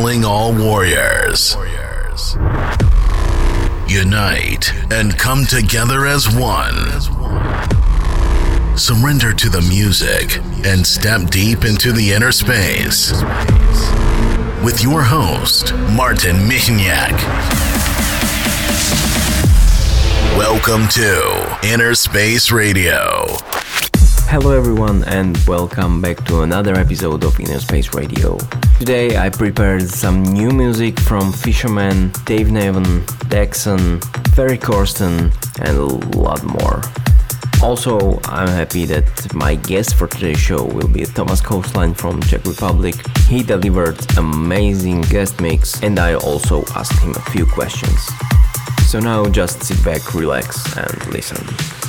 calling all warriors. Unite and come together as one. Surrender to the music and step deep into the inner space. With your host, Martin Michniak. Welcome to Inner Space Radio. Hello, everyone, and welcome back to another episode of Inner Space Radio. Today, I prepared some new music from Fisherman, Dave Neven, Dexon, Ferry Corsten, and a lot more. Also, I'm happy that my guest for today's show will be Thomas Coastline from Czech Republic. He delivered amazing guest mix, and I also asked him a few questions. So now just sit back, relax, and listen.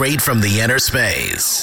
Straight from the inner space.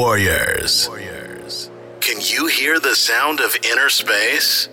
Warriors. Can you hear the sound of inner space?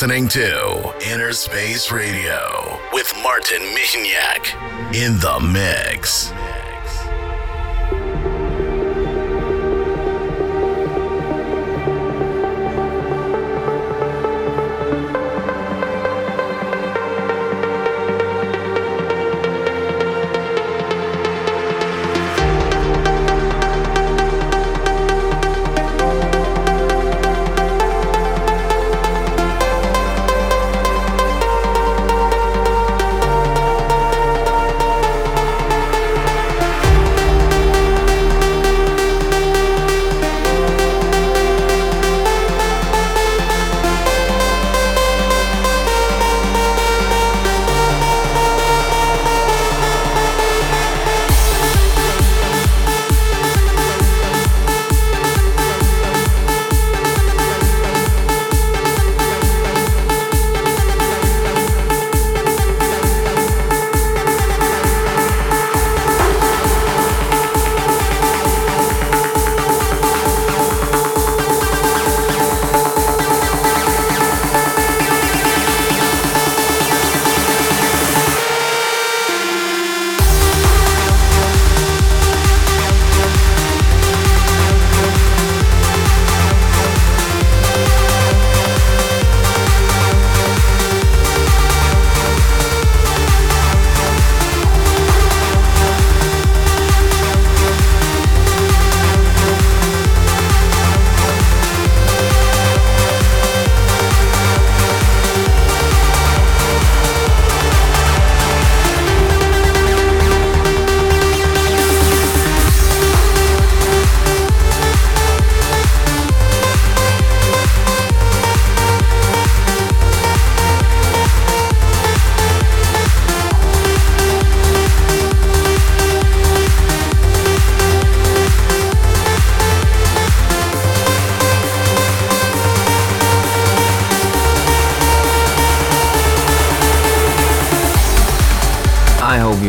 Listening to Inner Space Radio with Martin Michniak in the mix.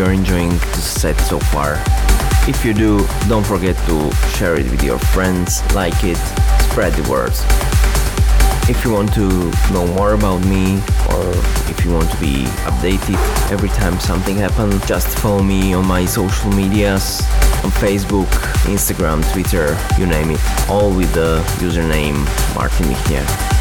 You're enjoying the set so far. If you do, don't forget to share it with your friends, like it, spread the word. If you want to know more about me or if you want to be updated every time something happens, just follow me on my social medias on Facebook, Instagram, Twitter, you name it, all with the username Martin Michniak.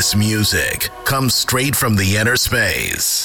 This music comes straight from the inner space.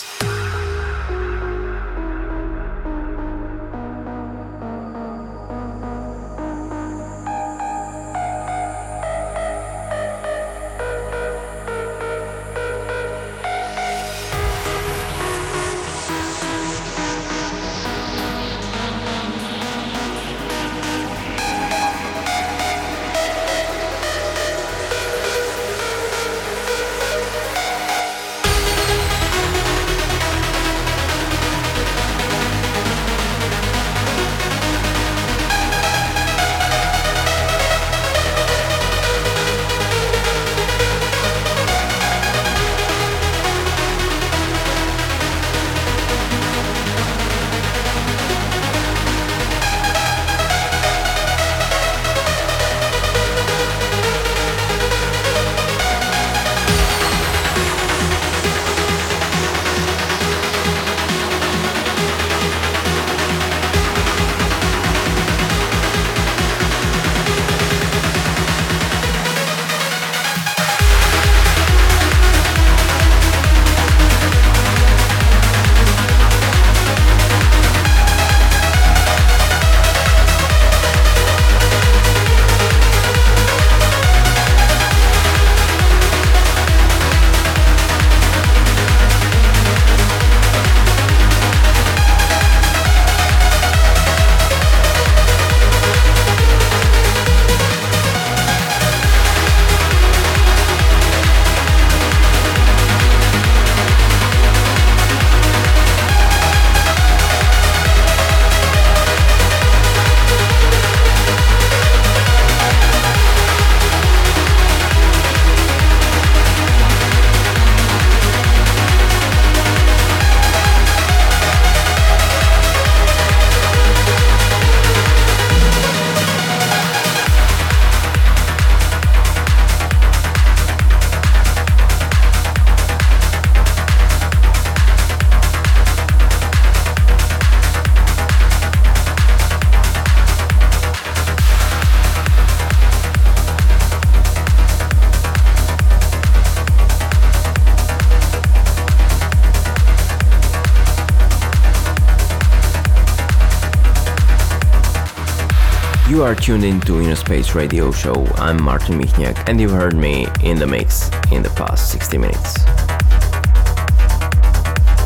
are tuned in to Innerspace Radio Show. I'm Martin Michniak, and you've heard me in the mix in the past 60 minutes.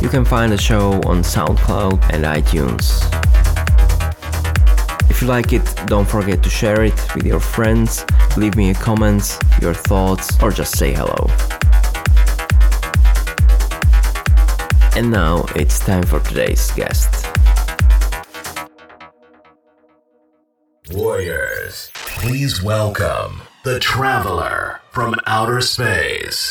You can find the show on SoundCloud and iTunes. If you like it, don't forget to share it with your friends, leave me a comment, your thoughts, or just say hello. And now it's time for today's guest. Please welcome the Traveler from Outer Space.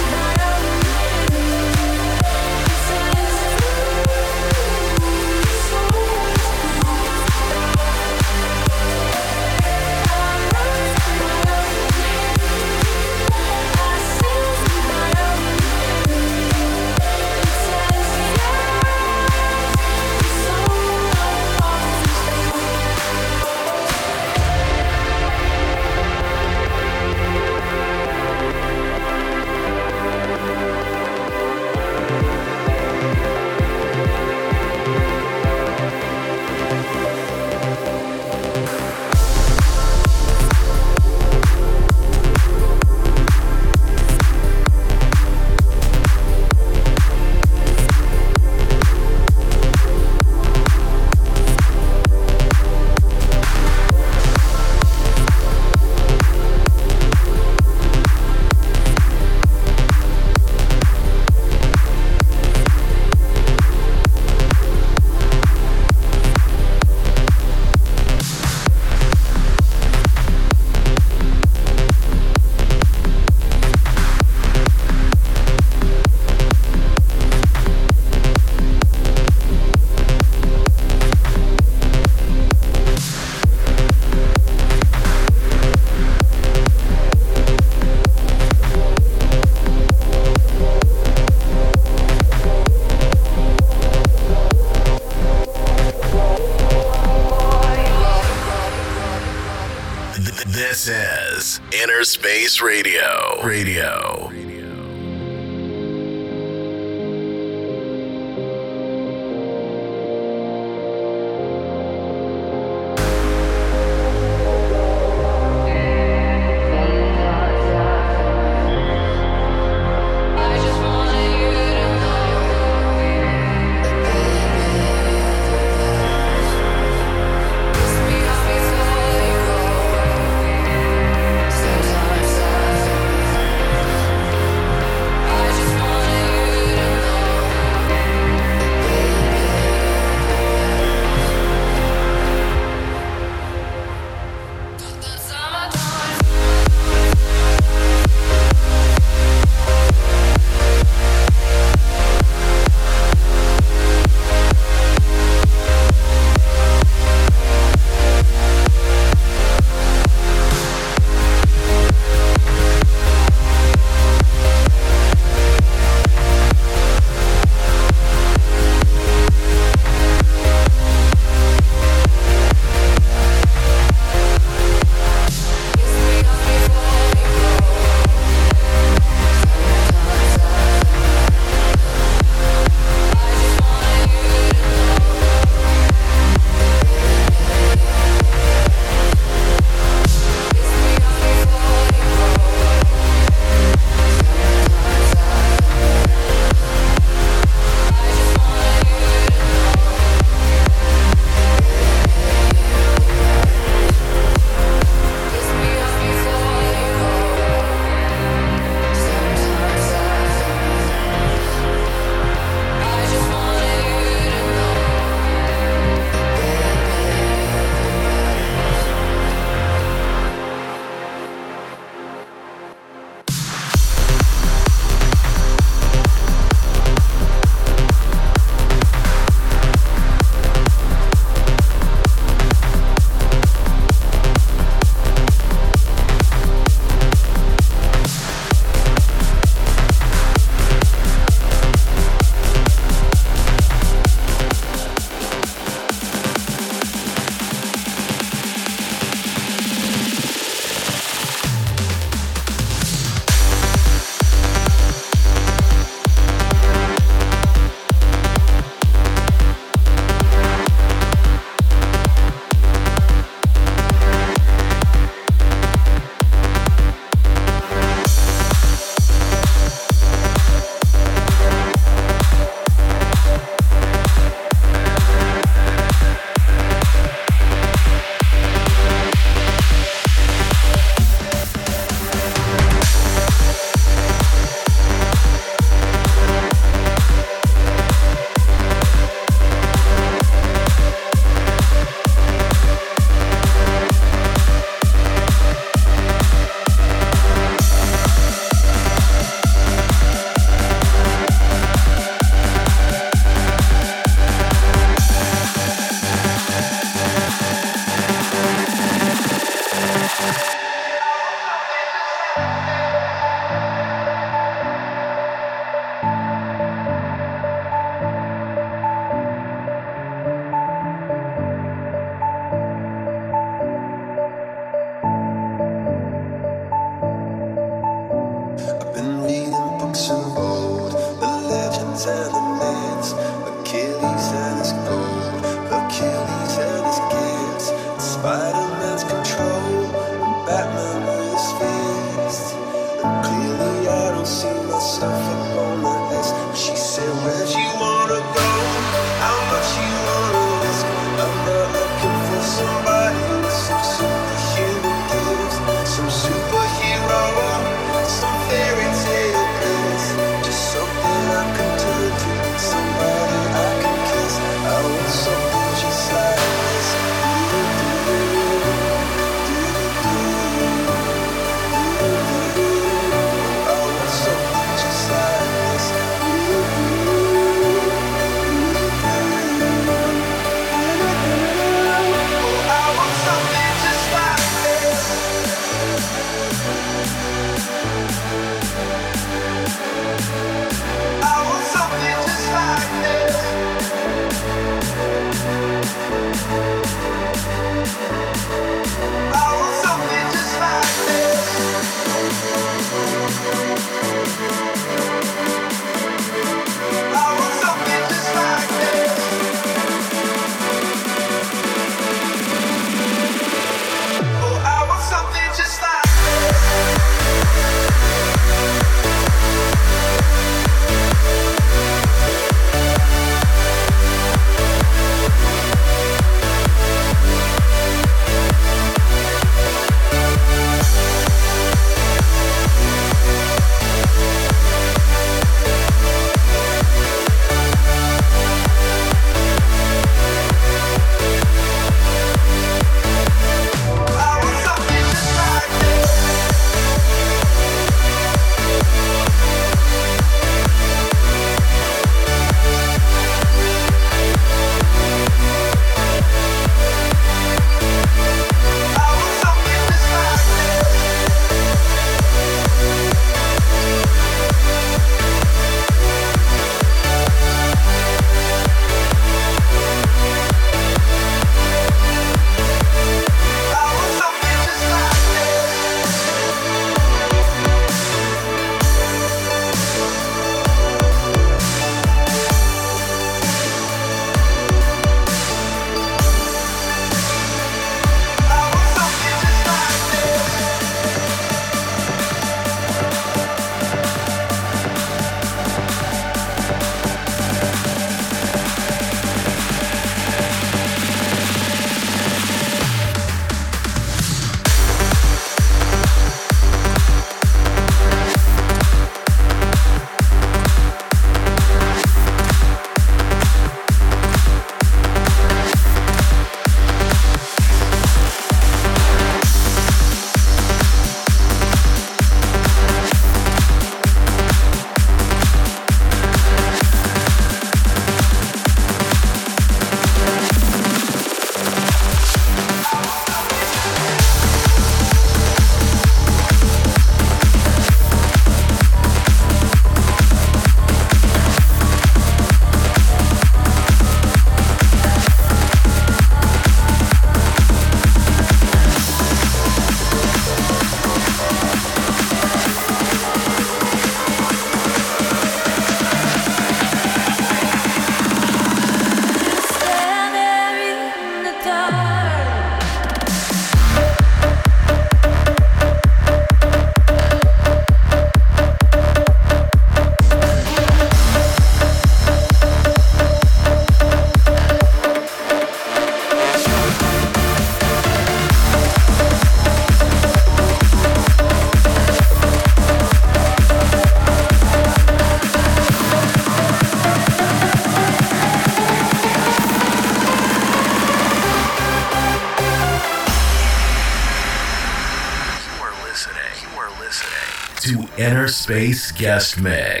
Space Guest Mix.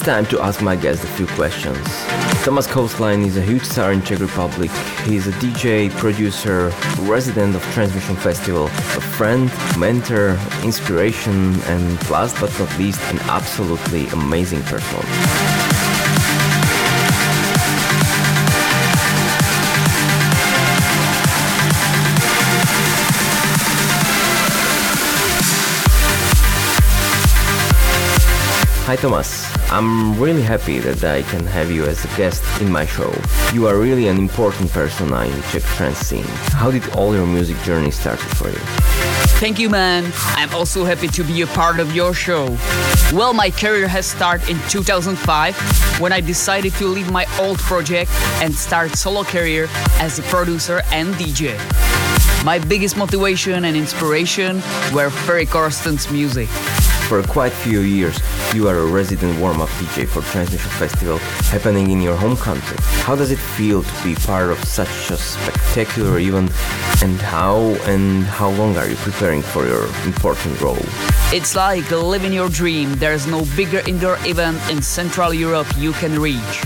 Time to ask my guest a few questions. Thomas Coastline is a huge star in Czech Republic. He's a DJ, producer, resident of Transmission Festival, a friend, mentor, inspiration, and last but not least, an absolutely amazing person. Hi Thomas, I'm really happy that I can have you as a guest in my show. You are really an important persona in Czech trance scene. How did all your music journey started for you? Thank you, man. I'm also happy to be a part of your show. Well, my career has started in 2005 when I decided to leave my old project and start solo career as a producer and DJ. My biggest motivation and inspiration were Ferry Corsten's music. For quite a few years, you are a resident warm-up DJ for Transmission Festival happening in your home country. How does it feel to be part of such a spectacular event and how and how long are you preparing for your important role? It's like living your dream. There's no bigger indoor event in Central Europe you can reach.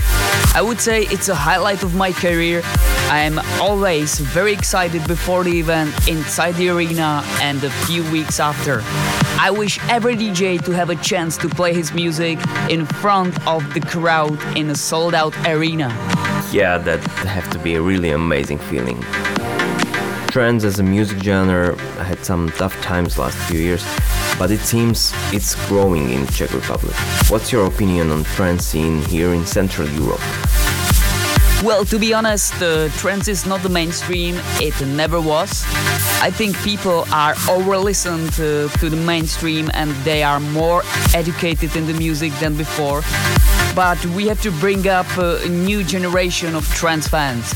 I would say it's a highlight of my career. I am always very excited before the event, inside the arena, and a few weeks after. I wish every DJ to have a chance to play his music in front of the crowd in a sold out arena. Yeah, that have to be a really amazing feeling. Trance as a music genre had some tough times last few years, but it seems it's growing in Czech Republic. What's your opinion on trance scene here in Central Europe? Well, to be honest, uh, trance is not the mainstream. It never was. I think people are over listened uh, to the mainstream and they are more educated in the music than before. But we have to bring up uh, a new generation of trance fans.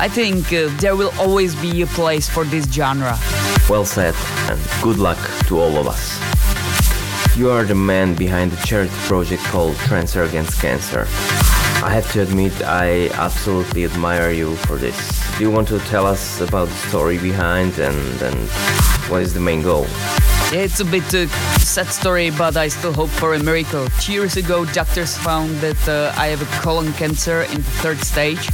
I think uh, there will always be a place for this genre. Well said, and good luck to all of us. You are the man behind the charity project called Cancer Against Cancer. I have to admit, I absolutely admire you for this. Do you want to tell us about the story behind and, and what is the main goal? Yeah, it's a bit uh, sad story, but I still hope for a miracle. Two years ago, doctors found that uh, I have a colon cancer in the third stage,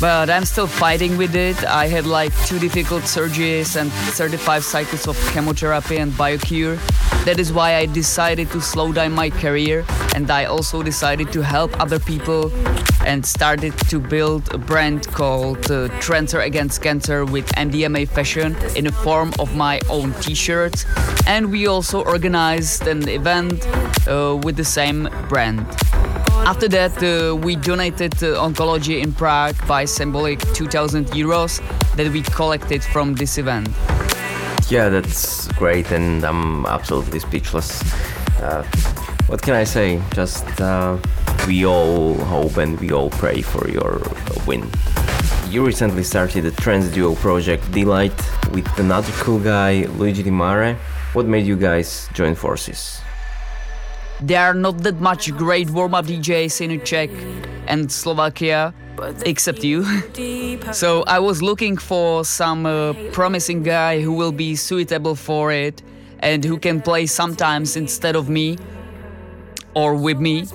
but I'm still fighting with it. I had like two difficult surgeries and 35 cycles of chemotherapy and biocure. That is why I decided to slow down my career, and I also decided to help other people and started to build a brand called uh, Against Cancer with MDMA fashion in the form of my own t-shirts and we also organized an event uh, with the same brand. After that, uh, we donated uh, oncology in Prague by symbolic 2000 euros that we collected from this event. Yeah, that's great, and I'm absolutely speechless. Uh, what can I say? Just uh, we all hope and we all pray for your win. You recently started a trance duo project Delight with another cool guy, Luigi Di Mare. What made you guys join forces? There are not that much great warm-up DJs in Czech and Slovakia, except you. so I was looking for some uh, promising guy who will be suitable for it and who can play sometimes instead of me or with me.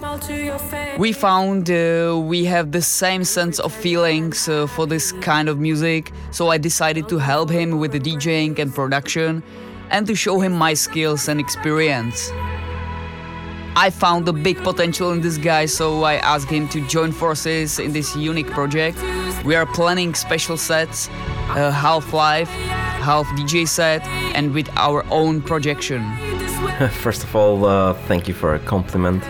We found uh, we have the same sense of feelings uh, for this kind of music, so I decided to help him with the DJing and production and to show him my skills and experience. I found a big potential in this guy, so I asked him to join forces in this unique project. We are planning special sets, uh, half live, half DJ set, and with our own projection. First of all, uh, thank you for a compliment,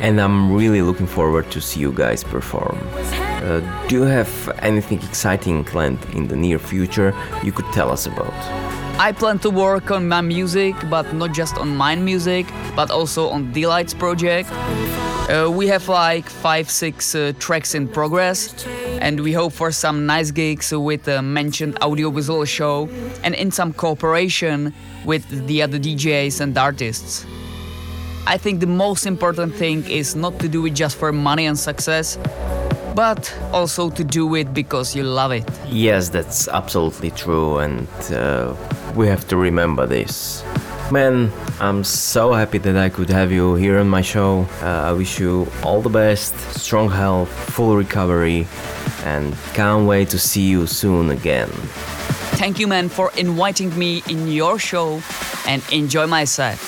and I'm really looking forward to see you guys perform. Uh, do you have anything exciting planned in the near future you could tell us about? I plan to work on my music, but not just on my music, but also on Delight's project. Uh, we have like five, six uh, tracks in progress, and we hope for some nice gigs with the mentioned audiovisual show and in some cooperation with the other DJs and artists. I think the most important thing is not to do it just for money and success, but also to do it because you love it. Yes, that's absolutely true, and uh, we have to remember this. Man, I'm so happy that I could have you here on my show. Uh, I wish you all the best, strong health, full recovery, and can't wait to see you soon again. Thank you, man, for inviting me in your show and enjoy my set.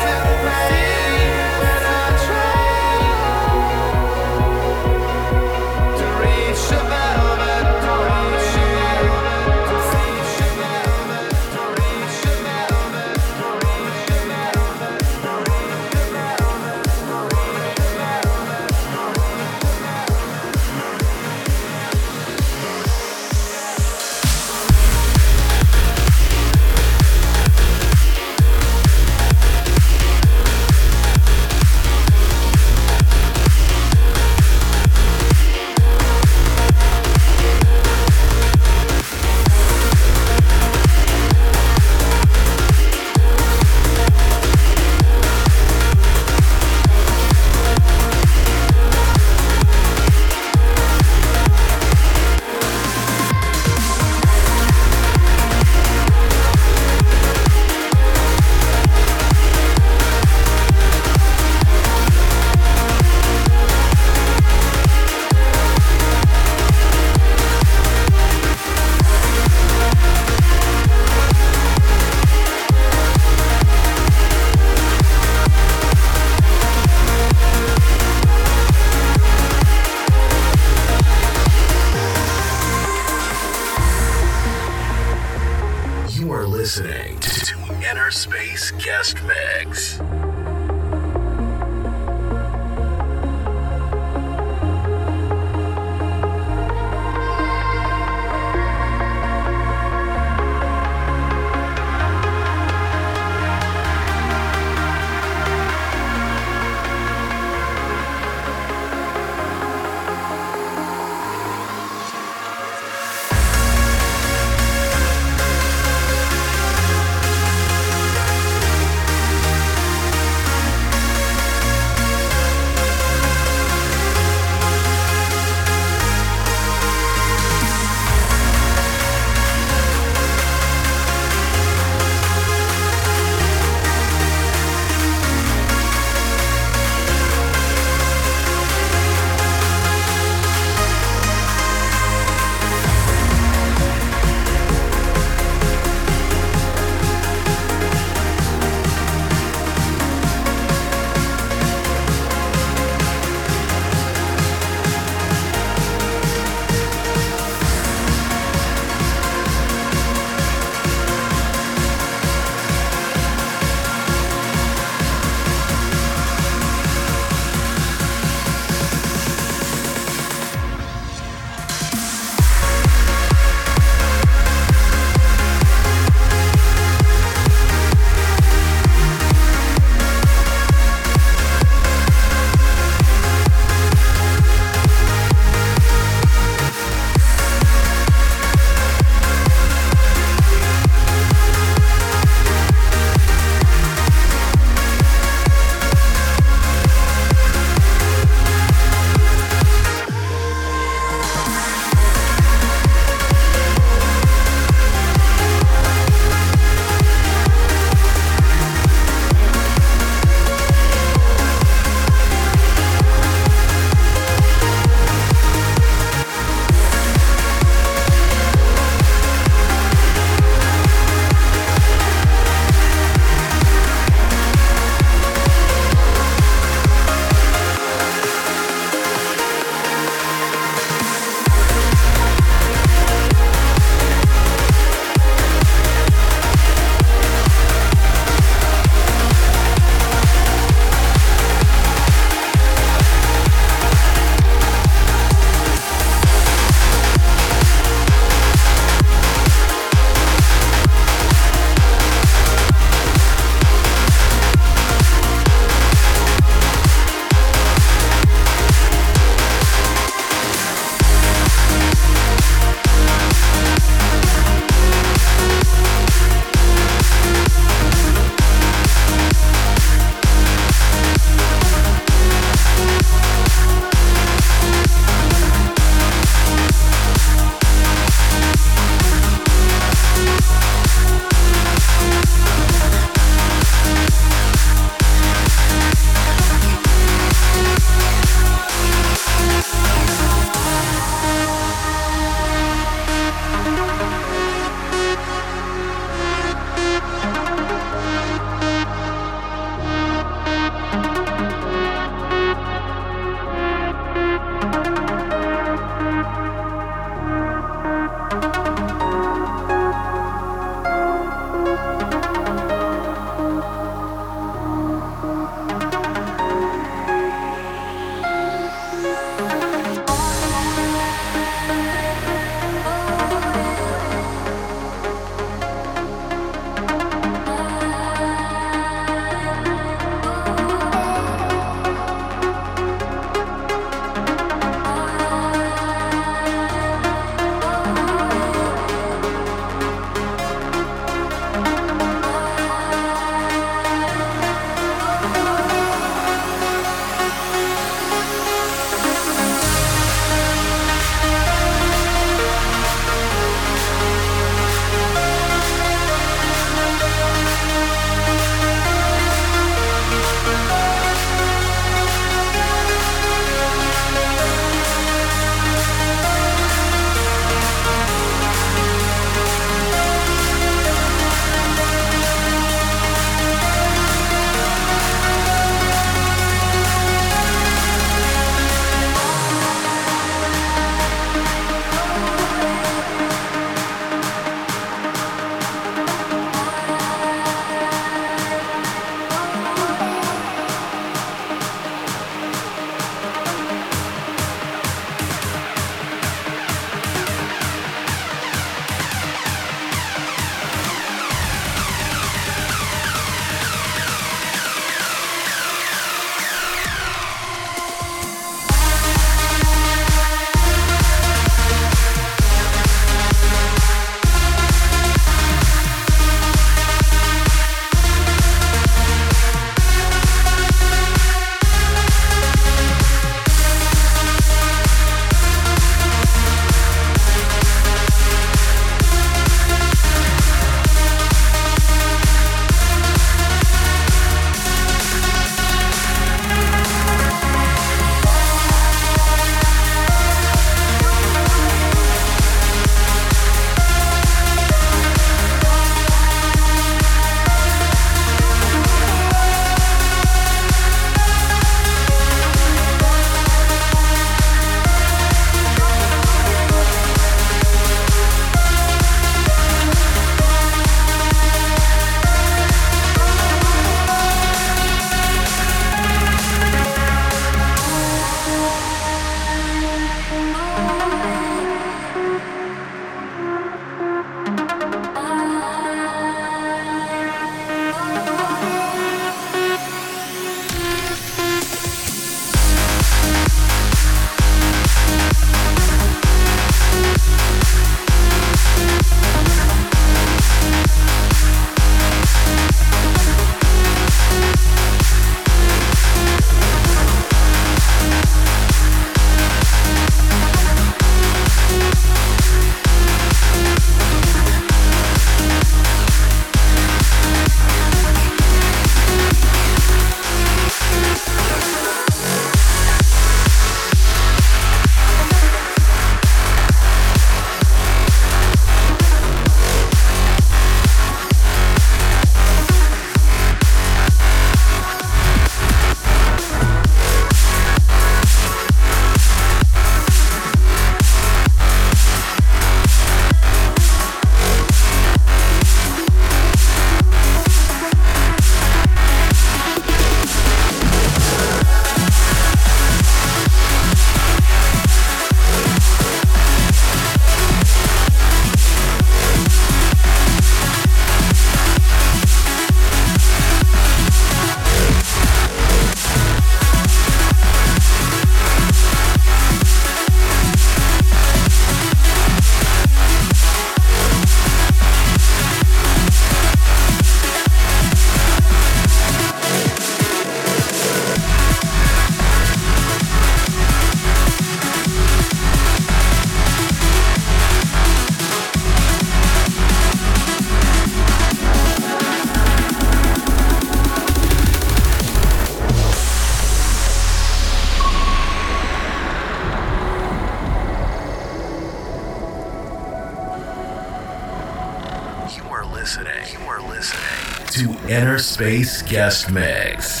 Space Guest Mix.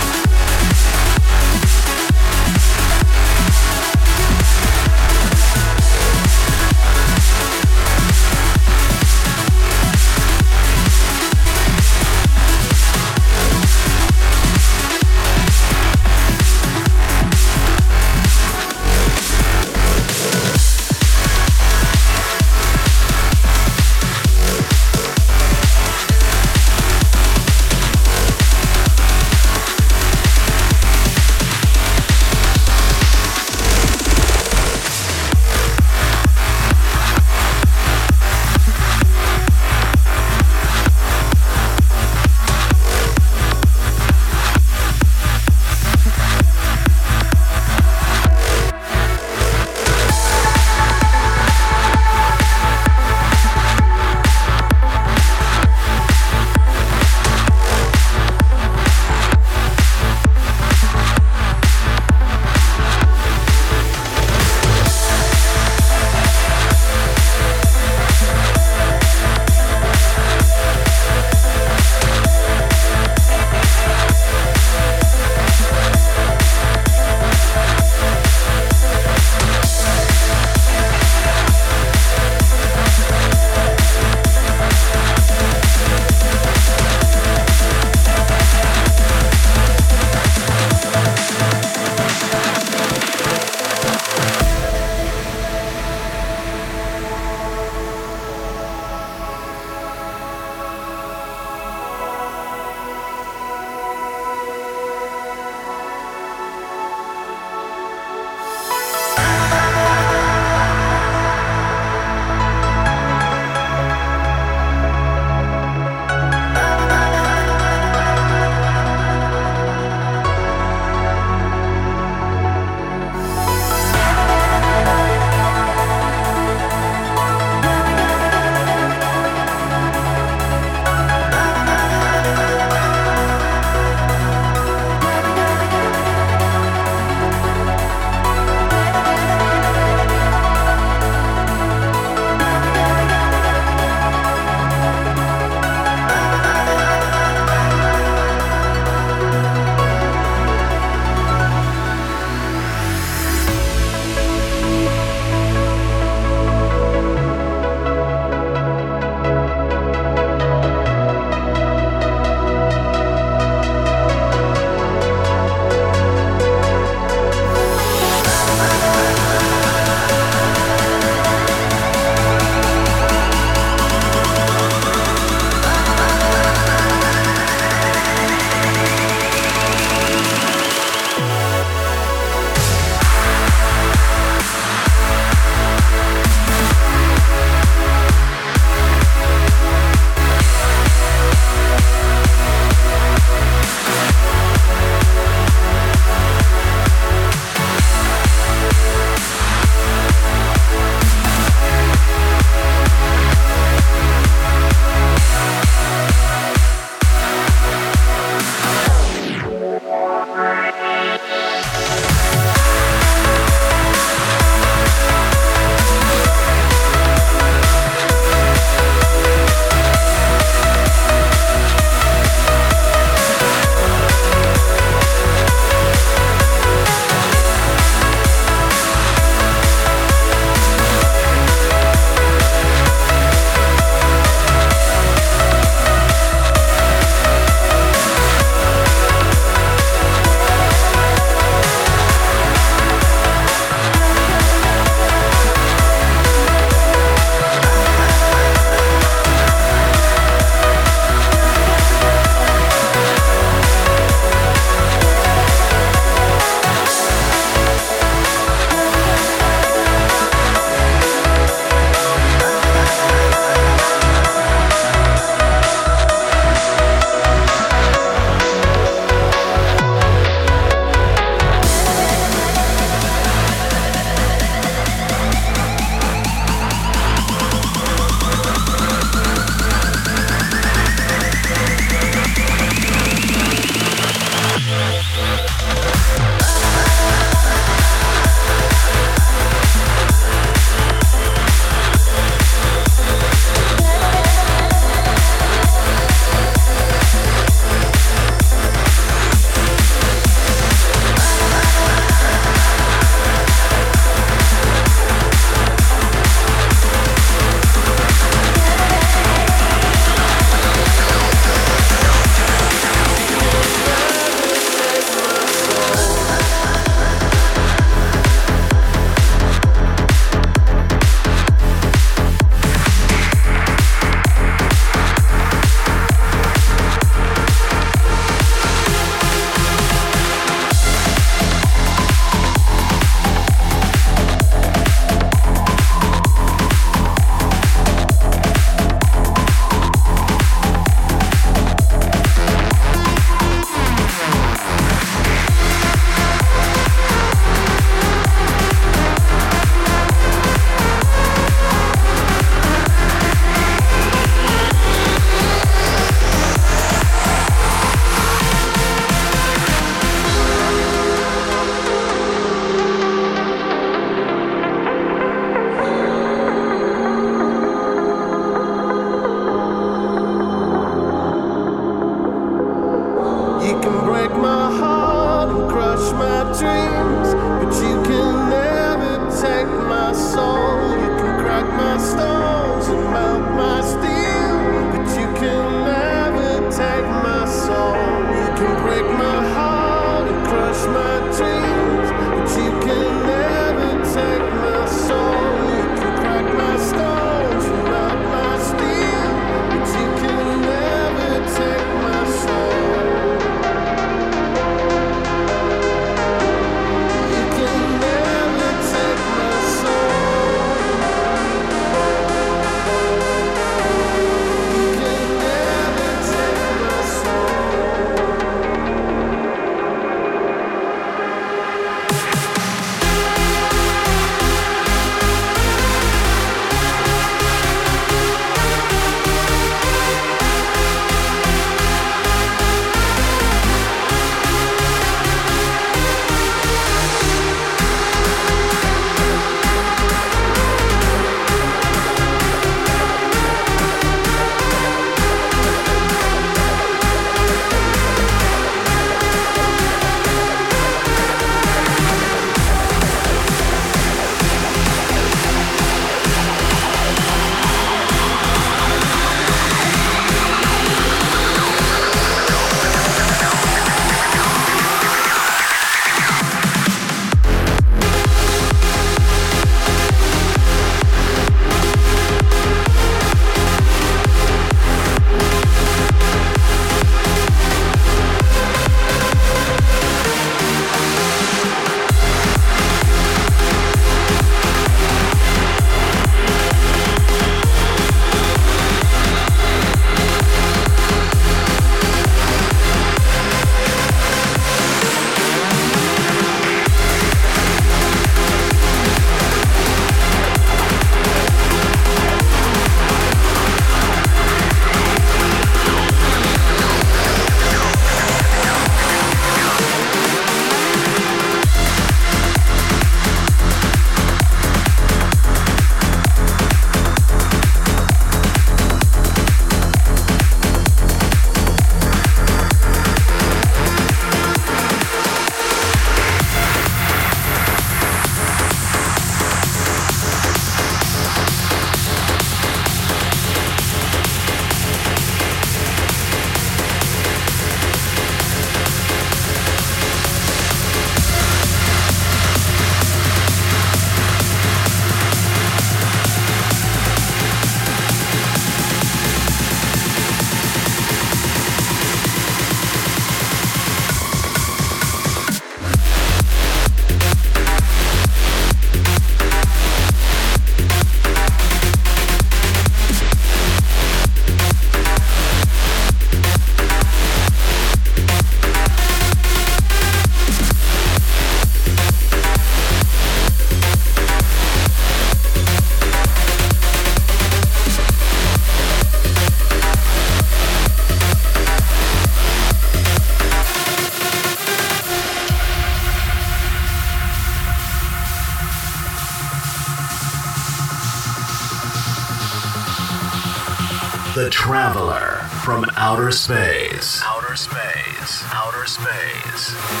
Outer space. Outer space. Outer space.